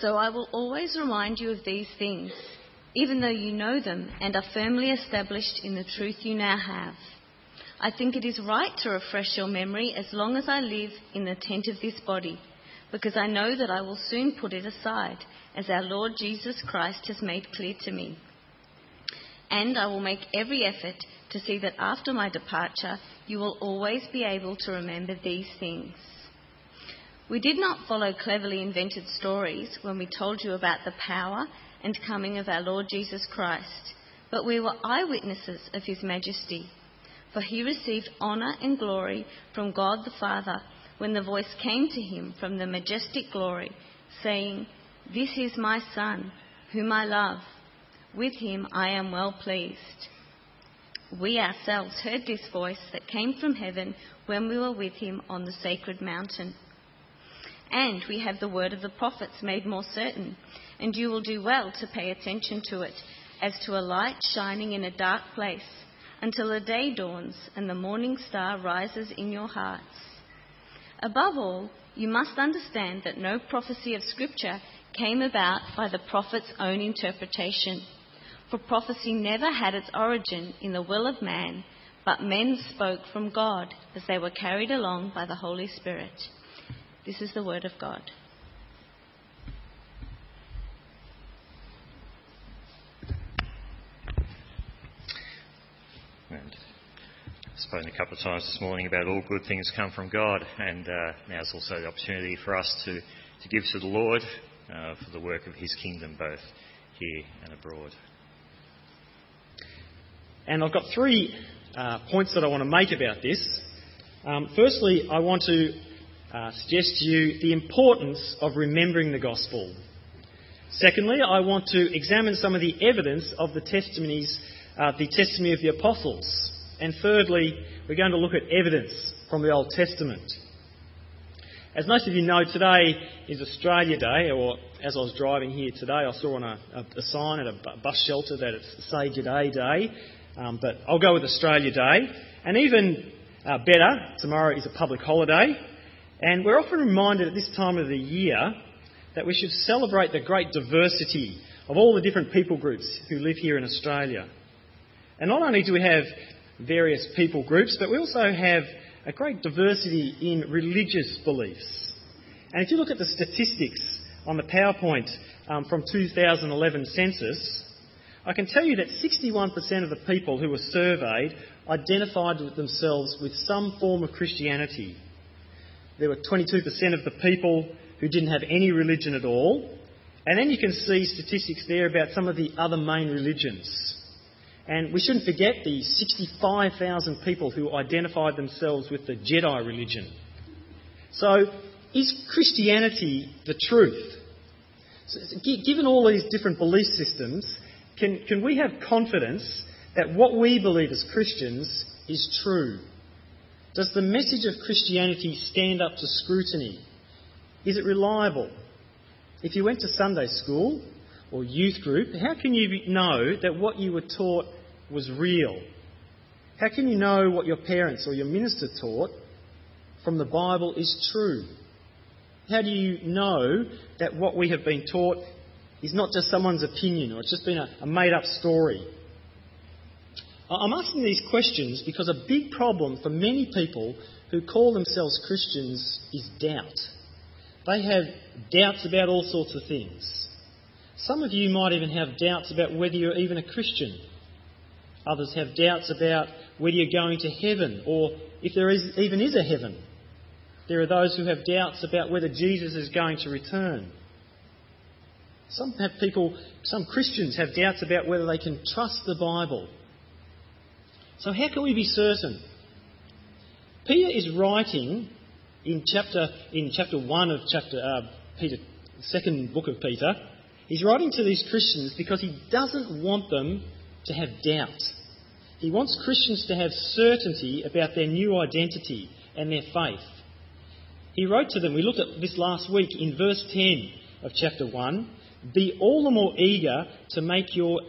So I will always remind you of these things, even though you know them and are firmly established in the truth you now have. I think it is right to refresh your memory as long as I live in the tent of this body, because I know that I will soon put it aside, as our Lord Jesus Christ has made clear to me. And I will make every effort to see that after my departure you will always be able to remember these things. We did not follow cleverly invented stories when we told you about the power and coming of our Lord Jesus Christ, but we were eyewitnesses of his majesty. For he received honour and glory from God the Father when the voice came to him from the majestic glory, saying, This is my Son, whom I love. With him I am well pleased. We ourselves heard this voice that came from heaven when we were with him on the sacred mountain. And we have the word of the prophets made more certain, and you will do well to pay attention to it, as to a light shining in a dark place, until the day dawns and the morning star rises in your hearts. Above all, you must understand that no prophecy of Scripture came about by the prophet's own interpretation. For prophecy never had its origin in the will of man, but men spoke from God as they were carried along by the Holy Spirit. This is the word of God. And I've spoken a couple of times this morning about all good things come from God, and uh, is also the opportunity for us to, to give to the Lord uh, for the work of His kingdom, both here and abroad. And I've got three uh, points that I want to make about this. Um, firstly, I want to uh, suggest to you the importance of remembering the gospel. Secondly, I want to examine some of the evidence of the testimonies, uh, the testimony of the apostles. And thirdly, we're going to look at evidence from the Old Testament. As most of you know, today is Australia Day, or as I was driving here today, I saw on a, a, a sign at a bus shelter that it's Say G'day Day, um, but I'll go with Australia Day. And even uh, better, tomorrow is a public holiday, and we're often reminded at this time of the year that we should celebrate the great diversity of all the different people groups who live here in Australia. And not only do we have various people groups, but we also have a great diversity in religious beliefs. And if you look at the statistics on the PowerPoint um, from 2011 census, I can tell you that 61% of the people who were surveyed identified themselves with some form of Christianity. There were 22% of the people who didn't have any religion at all. And then you can see statistics there about some of the other main religions. And we shouldn't forget the 65,000 people who identified themselves with the Jedi religion. So, is Christianity the truth? So, given all these different belief systems, can, can we have confidence that what we believe as Christians is true? Does the message of Christianity stand up to scrutiny? Is it reliable? If you went to Sunday school or youth group, how can you know that what you were taught was real? How can you know what your parents or your minister taught from the Bible is true? How do you know that what we have been taught is not just someone's opinion or it's just been a, a made up story? I'm asking these questions because a big problem for many people who call themselves Christians is doubt. They have doubts about all sorts of things. Some of you might even have doubts about whether you're even a Christian. Others have doubts about whether you're going to heaven or if there is, even is a heaven. There are those who have doubts about whether Jesus is going to return. Some people, some Christians have doubts about whether they can trust the Bible so, how can we be certain? Peter is writing in chapter, in chapter 1 of chapter, uh, Peter, second book of Peter. He's writing to these Christians because he doesn't want them to have doubt. He wants Christians to have certainty about their new identity and their faith. He wrote to them, we looked at this last week in verse 10 of chapter 1 Be all the more eager to make your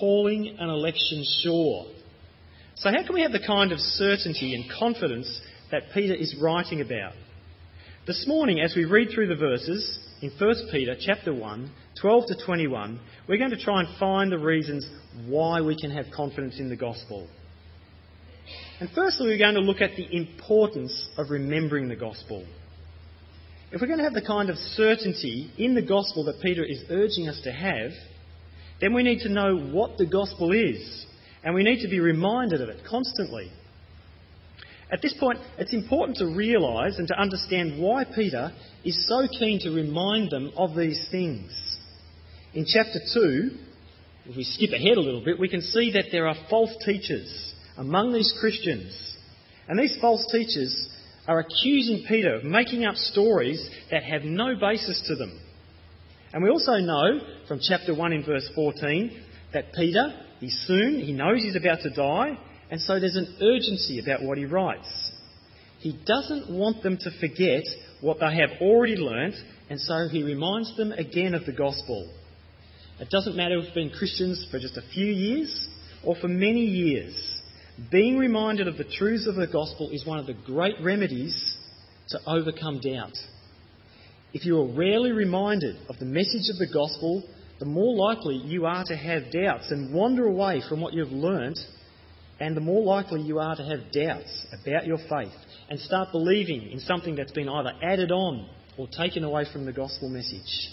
calling and election sure. So, how can we have the kind of certainty and confidence that Peter is writing about? This morning, as we read through the verses in 1 Peter chapter 1, 12 to 21, we're going to try and find the reasons why we can have confidence in the gospel. And firstly, we're going to look at the importance of remembering the gospel. If we're going to have the kind of certainty in the gospel that Peter is urging us to have, then we need to know what the gospel is, and we need to be reminded of it constantly. At this point, it's important to realise and to understand why Peter is so keen to remind them of these things. In chapter 2, if we skip ahead a little bit, we can see that there are false teachers among these Christians. And these false teachers are accusing Peter of making up stories that have no basis to them. And we also know from chapter 1 in verse 14 that Peter, he's soon, he knows he's about to die, and so there's an urgency about what he writes. He doesn't want them to forget what they have already learnt, and so he reminds them again of the gospel. It doesn't matter if they've been Christians for just a few years or for many years. Being reminded of the truths of the gospel is one of the great remedies to overcome doubt. If you are rarely reminded of the message of the gospel, the more likely you are to have doubts and wander away from what you've learnt and the more likely you are to have doubts about your faith and start believing in something that's been either added on or taken away from the gospel message.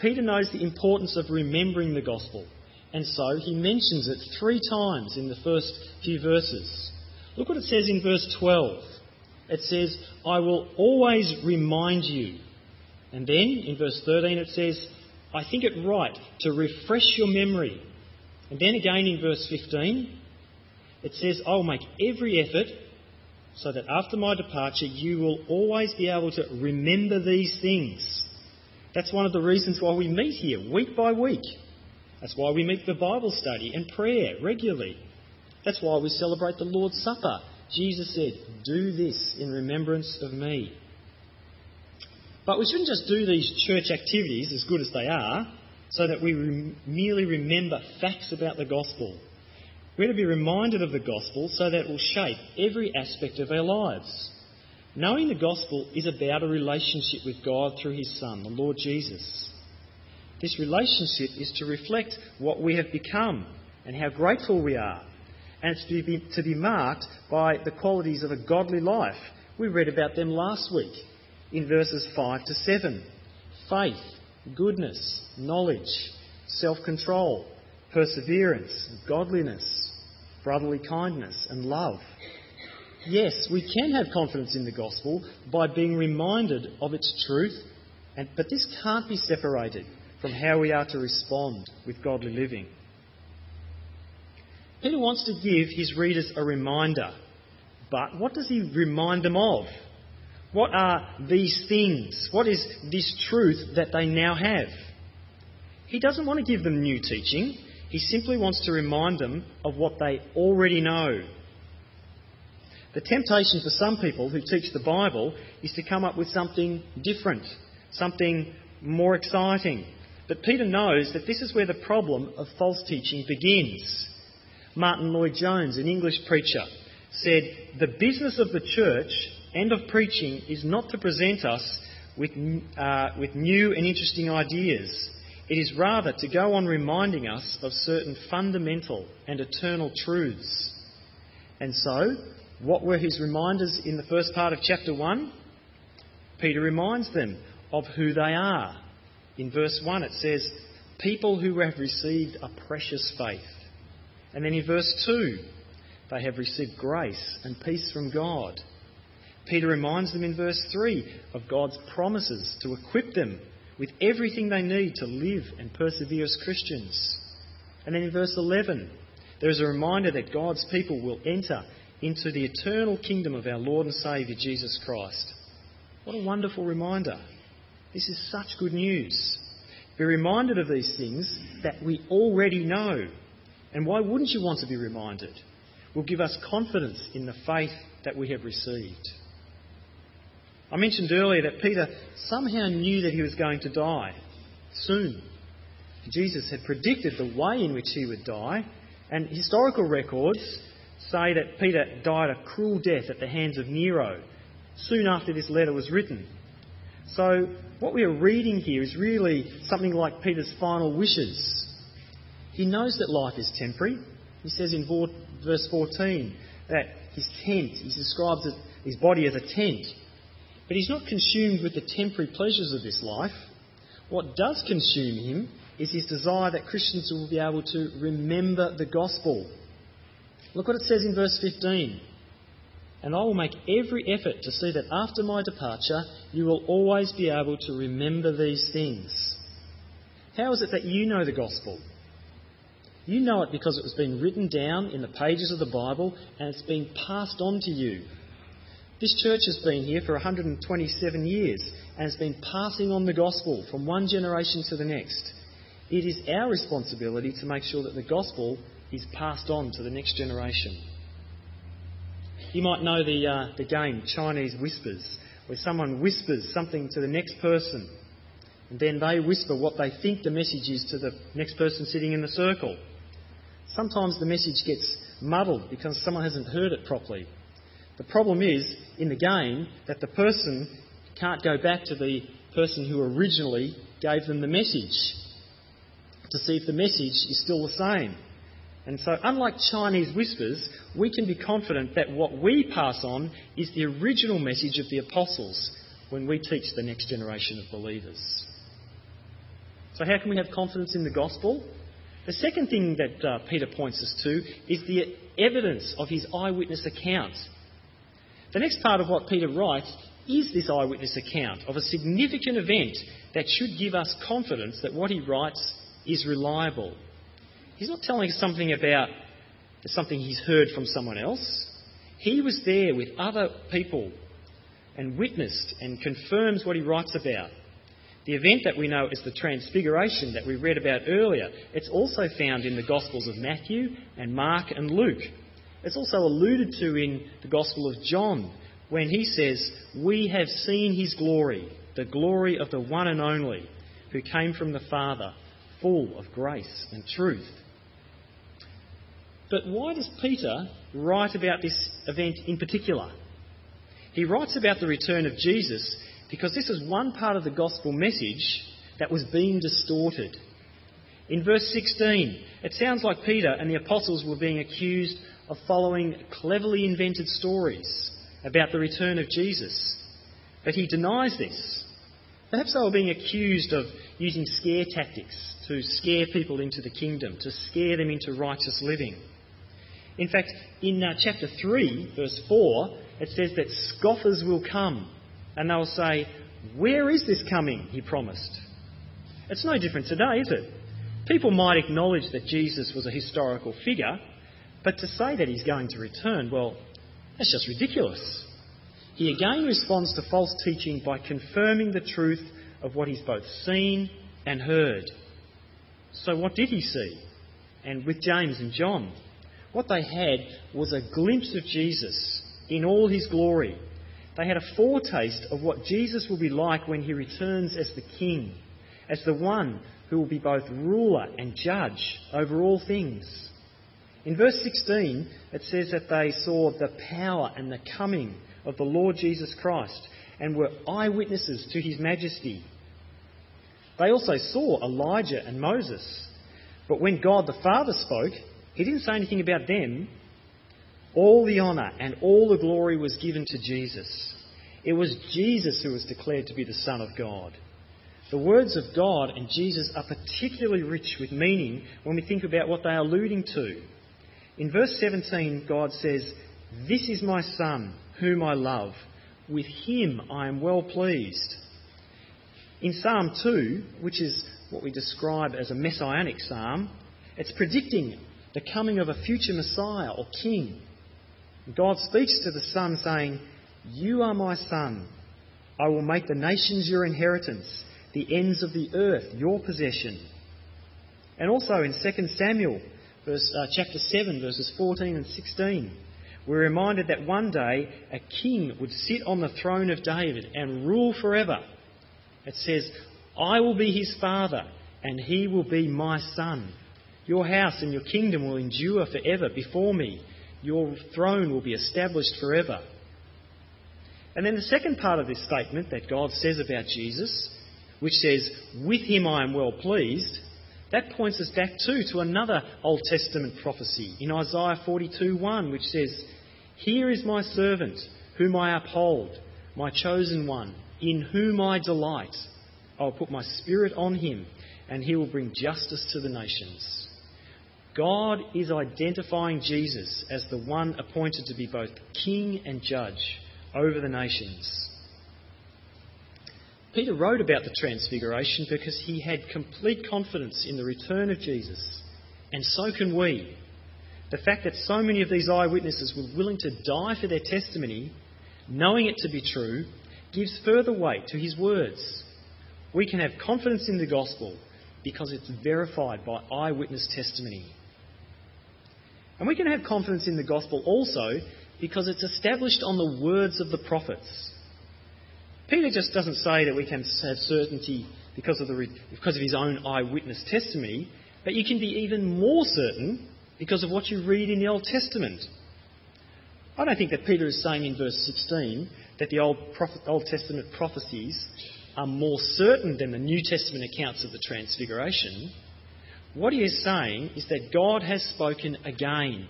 Peter knows the importance of remembering the gospel, and so he mentions it three times in the first few verses. Look what it says in verse 12. It says, I will always remind you. And then in verse 13 it says, I think it right to refresh your memory and then again in verse 15, it says, I will make every effort so that after my departure you will always be able to remember these things. That's one of the reasons why we meet here week by week. That's why we meet for Bible study and prayer regularly. That's why we celebrate the Lord's Supper. Jesus said, Do this in remembrance of me. But we shouldn't just do these church activities, as good as they are, so that we re- merely remember facts about the gospel. We're to be reminded of the gospel so that it will shape every aspect of our lives. Knowing the gospel is about a relationship with God through his Son, the Lord Jesus. This relationship is to reflect what we have become and how grateful we are. And it's to be, to be marked by the qualities of a godly life. We read about them last week in verses 5 to 7. Faith, goodness, knowledge, self control, perseverance, godliness, brotherly kindness, and love. Yes, we can have confidence in the gospel by being reminded of its truth, and, but this can't be separated from how we are to respond with godly living. Peter wants to give his readers a reminder, but what does he remind them of? What are these things? What is this truth that they now have? He doesn't want to give them new teaching. He simply wants to remind them of what they already know. The temptation for some people who teach the Bible is to come up with something different, something more exciting. But Peter knows that this is where the problem of false teaching begins. Martyn Lloyd-Jones, an English preacher, said, The business of the church end of preaching is not to present us with, uh, with new and interesting ideas. It is rather to go on reminding us of certain fundamental and eternal truths. And so, what were his reminders in the first part of chapter 1? Peter reminds them of who they are. In verse 1, it says, People who have received a precious faith. And then in verse 2, they have received grace and peace from God. Peter reminds them in verse 3 of God's promises to equip them with everything they need to live and persevere as Christians. And then in verse 11, there is a reminder that God's people will enter into the eternal kingdom of our Lord and Saviour Jesus Christ. What a wonderful reminder. This is such good news. Be reminded of these things that we already know. And why wouldn't you want to be reminded? Will give us confidence in the faith that we have received. I mentioned earlier that Peter somehow knew that he was going to die soon. Jesus had predicted the way in which he would die, and historical records say that Peter died a cruel death at the hands of Nero, soon after this letter was written. So, what we are reading here is really something like Peter's final wishes. He knows that life is temporary. He says in verse 14 that his tent, he describes his body as a tent. But he's not consumed with the temporary pleasures of this life. What does consume him is his desire that Christians will be able to remember the gospel. Look what it says in verse 15. And I will make every effort to see that after my departure, you will always be able to remember these things. How is it that you know the gospel? You know it because it was being written down in the pages of the Bible and it's being passed on to you. This church has been here for 127 years and has been passing on the gospel from one generation to the next. It is our responsibility to make sure that the gospel is passed on to the next generation. You might know the, uh, the game Chinese Whispers, where someone whispers something to the next person, and then they whisper what they think the message is to the next person sitting in the circle. Sometimes the message gets muddled because someone hasn't heard it properly. The problem is, in the game, that the person can't go back to the person who originally gave them the message to see if the message is still the same. And so, unlike Chinese whispers, we can be confident that what we pass on is the original message of the apostles when we teach the next generation of believers. So, how can we have confidence in the gospel? The second thing that uh, Peter points us to is the evidence of his eyewitness account the next part of what Peter writes is this eyewitness account of a significant event that should give us confidence that what he writes is reliable. He's not telling us something about something he's heard from someone else. He was there with other people and witnessed and confirms what he writes about. The event that we know is the Transfiguration that we read about earlier. It's also found in the Gospels of Matthew and Mark and Luke. It's also alluded to in the Gospel of John when he says, We have seen his glory, the glory of the one and only, who came from the Father, full of grace and truth. But why does Peter write about this event in particular? He writes about the return of Jesus because this is one part of the gospel message that was being distorted. In verse 16, it sounds like Peter and the apostles were being accused of following cleverly invented stories about the return of Jesus. But he denies this. Perhaps they were being accused of using scare tactics to scare people into the kingdom, to scare them into righteous living. In fact, in uh, chapter 3, verse 4, it says that scoffers will come and they'll say, Where is this coming? He promised. It's no different today, is it? People might acknowledge that Jesus was a historical figure, but to say that he's going to return, well, that's just ridiculous. He again responds to false teaching by confirming the truth of what he's both seen and heard. So, what did he see? And with James and John, what they had was a glimpse of Jesus in all his glory. They had a foretaste of what Jesus will be like when he returns as the King, as the one who will be both ruler and judge over all things. In verse 16, it says that they saw the power and the coming of the Lord Jesus Christ and were eyewitnesses to his majesty. They also saw Elijah and Moses. But when God the Father spoke, he didn't say anything about them. All the honour and all the glory was given to Jesus. It was Jesus who was declared to be the Son of God. The words of God and Jesus are particularly rich with meaning when we think about what they are alluding to. In verse 17, God says, This is my Son, whom I love. With him I am well pleased. In Psalm 2, which is what we describe as a messianic psalm, it's predicting the coming of a future Messiah or King. God speaks to the Son, saying, You are my Son. I will make the nations your inheritance, the ends of the earth your possession. And also in 2 Samuel, verse, uh, chapter 7, verses 14 and 16. We're reminded that one day a king would sit on the throne of David and rule forever. It says, I will be his father, and he will be my son. Your house and your kingdom will endure forever before me. Your throne will be established forever. And then the second part of this statement that God says about Jesus, which says, With him I am well pleased, that points us back too to another Old Testament prophecy in Isaiah 42:1, which says, Here is my servant, whom I uphold, my chosen one, in whom I delight. I will put my spirit on him, and he will bring justice to the nations. God is identifying Jesus as the one appointed to be both king and judge over the nations. Peter wrote about the transfiguration because he had complete confidence in the return of Jesus, and so can we. The fact that so many of these eyewitnesses were willing to die for their testimony, knowing it to be true, gives further weight to his words. We can have confidence in the gospel because it's verified by eyewitness testimony. And we can have confidence in the gospel also because it's established on the words of the prophets. Peter just doesn't say that we can have certainty because of, the, because of his own eyewitness testimony, but you can be even more certain because of what you read in the Old Testament. I don't think that Peter is saying in verse 16 that the Old, Prophet, Old Testament prophecies are more certain than the New Testament accounts of the Transfiguration. What he is saying is that God has spoken again,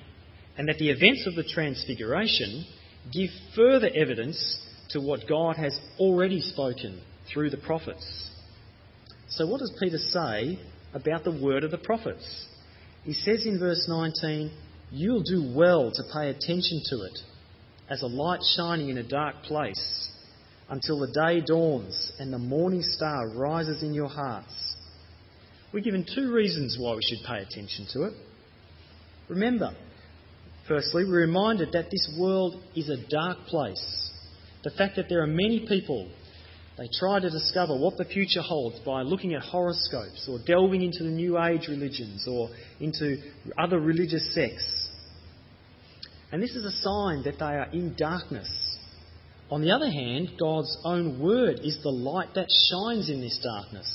and that the events of the Transfiguration give further evidence to what God has already spoken through the prophets. So, what does Peter say about the word of the prophets? He says in verse 19, You'll do well to pay attention to it, as a light shining in a dark place, until the day dawns and the morning star rises in your hearts. We're given two reasons why we should pay attention to it. Remember, firstly, we're reminded that this world is a dark place the fact that there are many people, they try to discover what the future holds by looking at horoscopes or delving into the New Age religions or into other religious sects. And this is a sign that they are in darkness. On the other hand, God's own word is the light that shines in this darkness.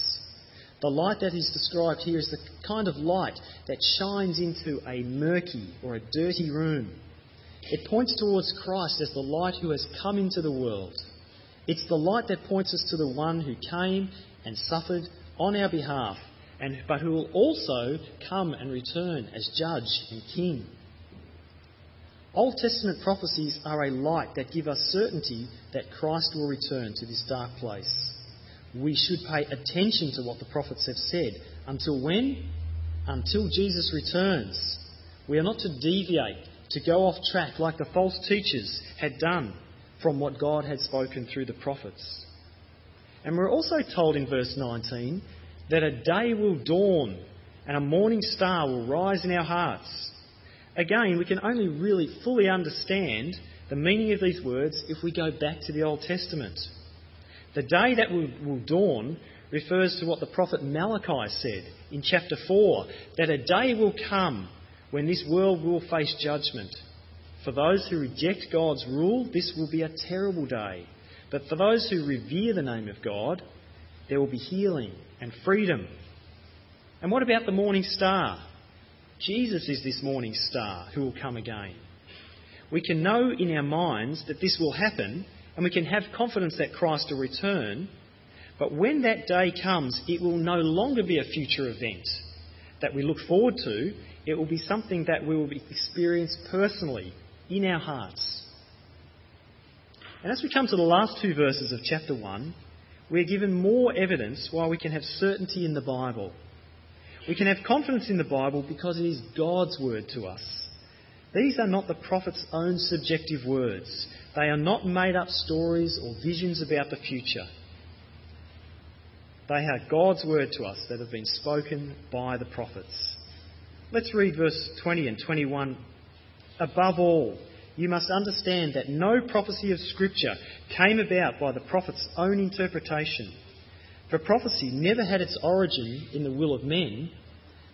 The light that is described here is the kind of light that shines into a murky or a dirty room. It points towards Christ as the light who has come into the world. It's the light that points us to the one who came and suffered on our behalf, and, but who will also come and return as judge and king. Old Testament prophecies are a light that give us certainty that Christ will return to this dark place. We should pay attention to what the prophets have said. Until when? Until Jesus returns. We are not to deviate to go off track like the false teachers had done from what God had spoken through the prophets. And we're also told in verse 19 that a day will dawn and a morning star will rise in our hearts. Again, we can only really fully understand the meaning of these words if we go back to the Old Testament. The day that will, will dawn refers to what the prophet Malachi said in chapter 4 that a day will come when this world will face judgment. For those who reject God's rule, this will be a terrible day. But for those who revere the name of God, there will be healing and freedom. And what about the morning star? Jesus is this morning star who will come again. We can know in our minds that this will happen, and we can have confidence that Christ will return. But when that day comes, it will no longer be a future event that we look forward to. It will be something that we will experience personally in our hearts. And as we come to the last two verses of chapter 1, we're given more evidence why we can have certainty in the Bible. We can have confidence in the Bible because it is God's word to us. These are not the prophet's own subjective words. They are not made up stories or visions about the future. They are God's word to us that have been spoken by the prophets. Let's read verse 20 and 21. Above all, you must understand that no prophecy of Scripture came about by the prophet's own interpretation. For prophecy never had its origin in the will of men,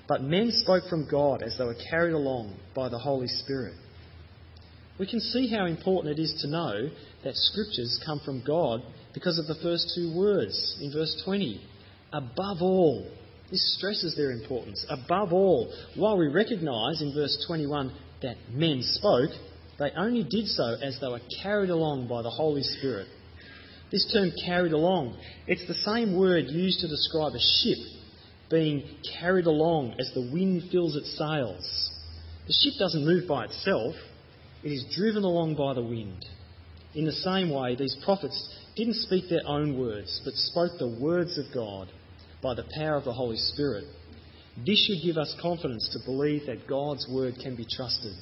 but men spoke from God as they were carried along by the Holy Spirit. We can see how important it is to know that Scriptures come from God because of the first two words in verse 20. Above all, this stresses their importance. Above all, while we recognise in verse 21 that men spoke, They only did so as they were carried along by the Holy Spirit. This term carried along, it's the same word used to describe a ship being carried along as the wind fills its sails. The ship doesn't move by itself, it is driven along by the wind. In the same way, these prophets didn't speak their own words, but spoke the words of God by the power of the Holy Spirit. This should give us confidence to believe that God's word can be trusted.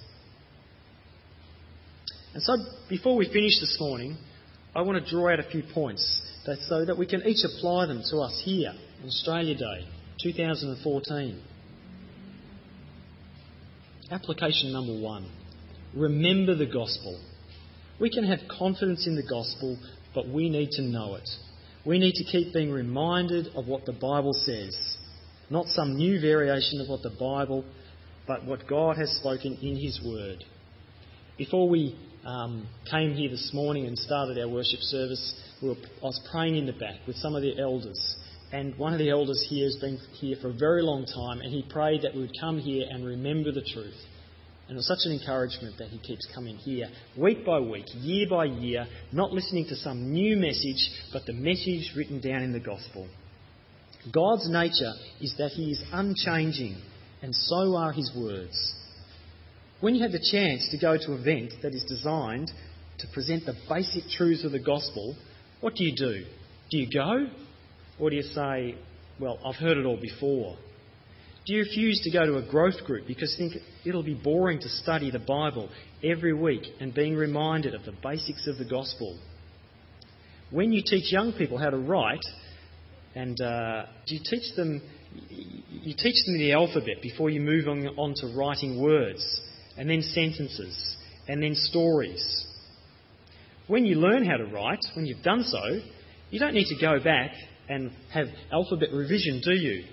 And so, before we finish this morning, I want to draw out a few points that, so that we can each apply them to us here on Australia Day 2014. Application number one remember the gospel. We can have confidence in the gospel, but we need to know it. We need to keep being reminded of what the Bible says, not some new variation of what the Bible, but what God has spoken in His Word. Before we um, came here this morning and started our worship service, we were, I was praying in the back with some of the elders. And one of the elders here has been here for a very long time, and he prayed that we would come here and remember the truth. And it was such an encouragement that he keeps coming here week by week, year by year, not listening to some new message, but the message written down in the gospel. God's nature is that he is unchanging, and so are his words. When you have the chance to go to an event that is designed to present the basic truths of the gospel, what do you do? Do you go? Or do you say, well, I've heard it all before? Do you refuse to go to a growth group because you think it'll be boring to study the Bible every week and being reminded of the basics of the gospel? When you teach young people how to write, and uh, do you teach them? You teach them the alphabet before you move on, on to writing words, and then sentences, and then stories. When you learn how to write, when you've done so, you don't need to go back and have alphabet revision, do you?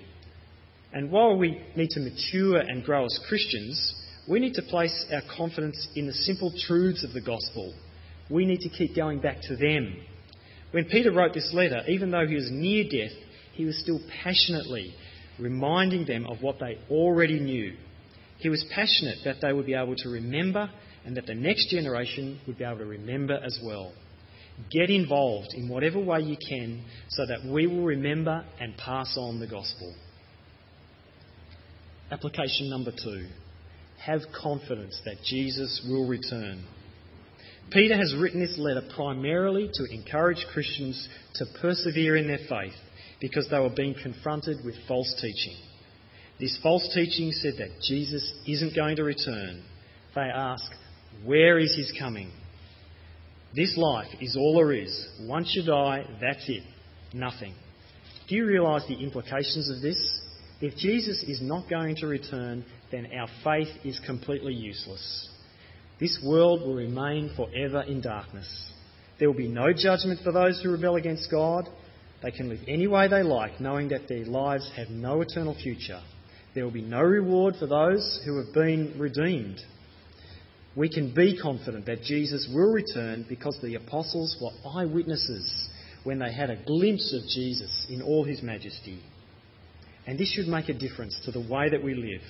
And while we need to mature and grow as Christians, we need to place our confidence in the simple truths of the gospel. We need to keep going back to them. When Peter wrote this letter, even though he was near death, he was still passionately reminding them of what they already knew. He was passionate that they would be able to remember and that the next generation would be able to remember as well. Get involved in whatever way you can so that we will remember and pass on the gospel. Application number two have confidence that Jesus will return. Peter has written this letter primarily to encourage Christians to persevere in their faith because they were being confronted with false teaching. This false teaching said that Jesus isn't going to return. They ask, Where is his coming? This life is all there is. Once you die, that's it. Nothing. Do you realise the implications of this? If Jesus is not going to return, then our faith is completely useless. This world will remain forever in darkness. There will be no judgment for those who rebel against God. They can live any way they like, knowing that their lives have no eternal future. There will be no reward for those who have been redeemed. We can be confident that Jesus will return because the apostles were eyewitnesses when they had a glimpse of Jesus in all his majesty. And this should make a difference to the way that we live,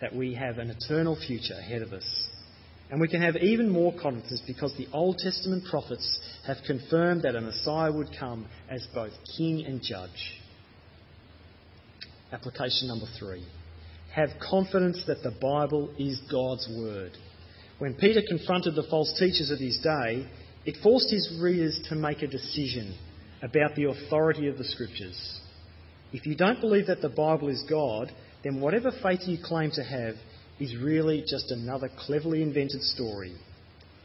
that we have an eternal future ahead of us. And we can have even more confidence because the Old Testament prophets have confirmed that a Messiah would come as both king and judge. Application number three. Have confidence that the Bible is God's Word. When Peter confronted the false teachers of his day, it forced his readers to make a decision about the authority of the Scriptures. If you don't believe that the Bible is God, then whatever faith you claim to have is really just another cleverly invented story.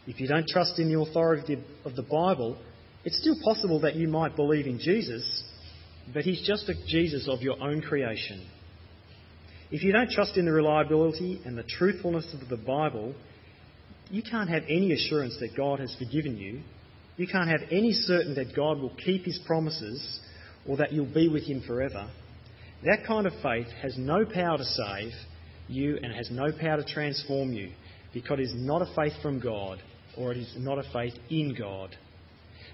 If you don't trust in the authority of the Bible, it's still possible that you might believe in Jesus, but he's just a Jesus of your own creation. If you don't trust in the reliability and the truthfulness of the Bible, you can't have any assurance that God has forgiven you. You can't have any certainty that God will keep his promises or that you'll be with him forever. That kind of faith has no power to save you and has no power to transform you because it is not a faith from God or it is not a faith in God.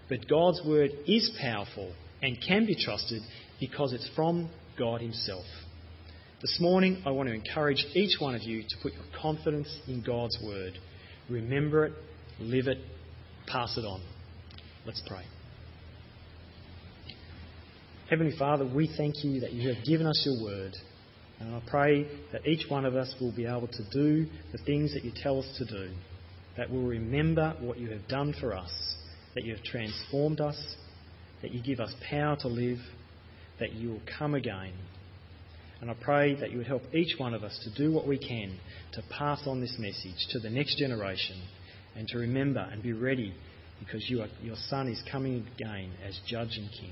But God's word is powerful and can be trusted because it's from God Himself. This morning, I want to encourage each one of you to put your confidence in God's word. remember it, live it, pass it on. Let's pray. Heavenly Father, we thank you that you have given us your word. And I pray that each one of us will be able to do the things that you tell us to do, that we'll remember what you have done for us, that you have transformed us, that you give us power to live, that you will come again. And I pray that you would help each one of us to do what we can to pass on this message to the next generation and to remember and be ready because you are, your Son is coming again as Judge and King.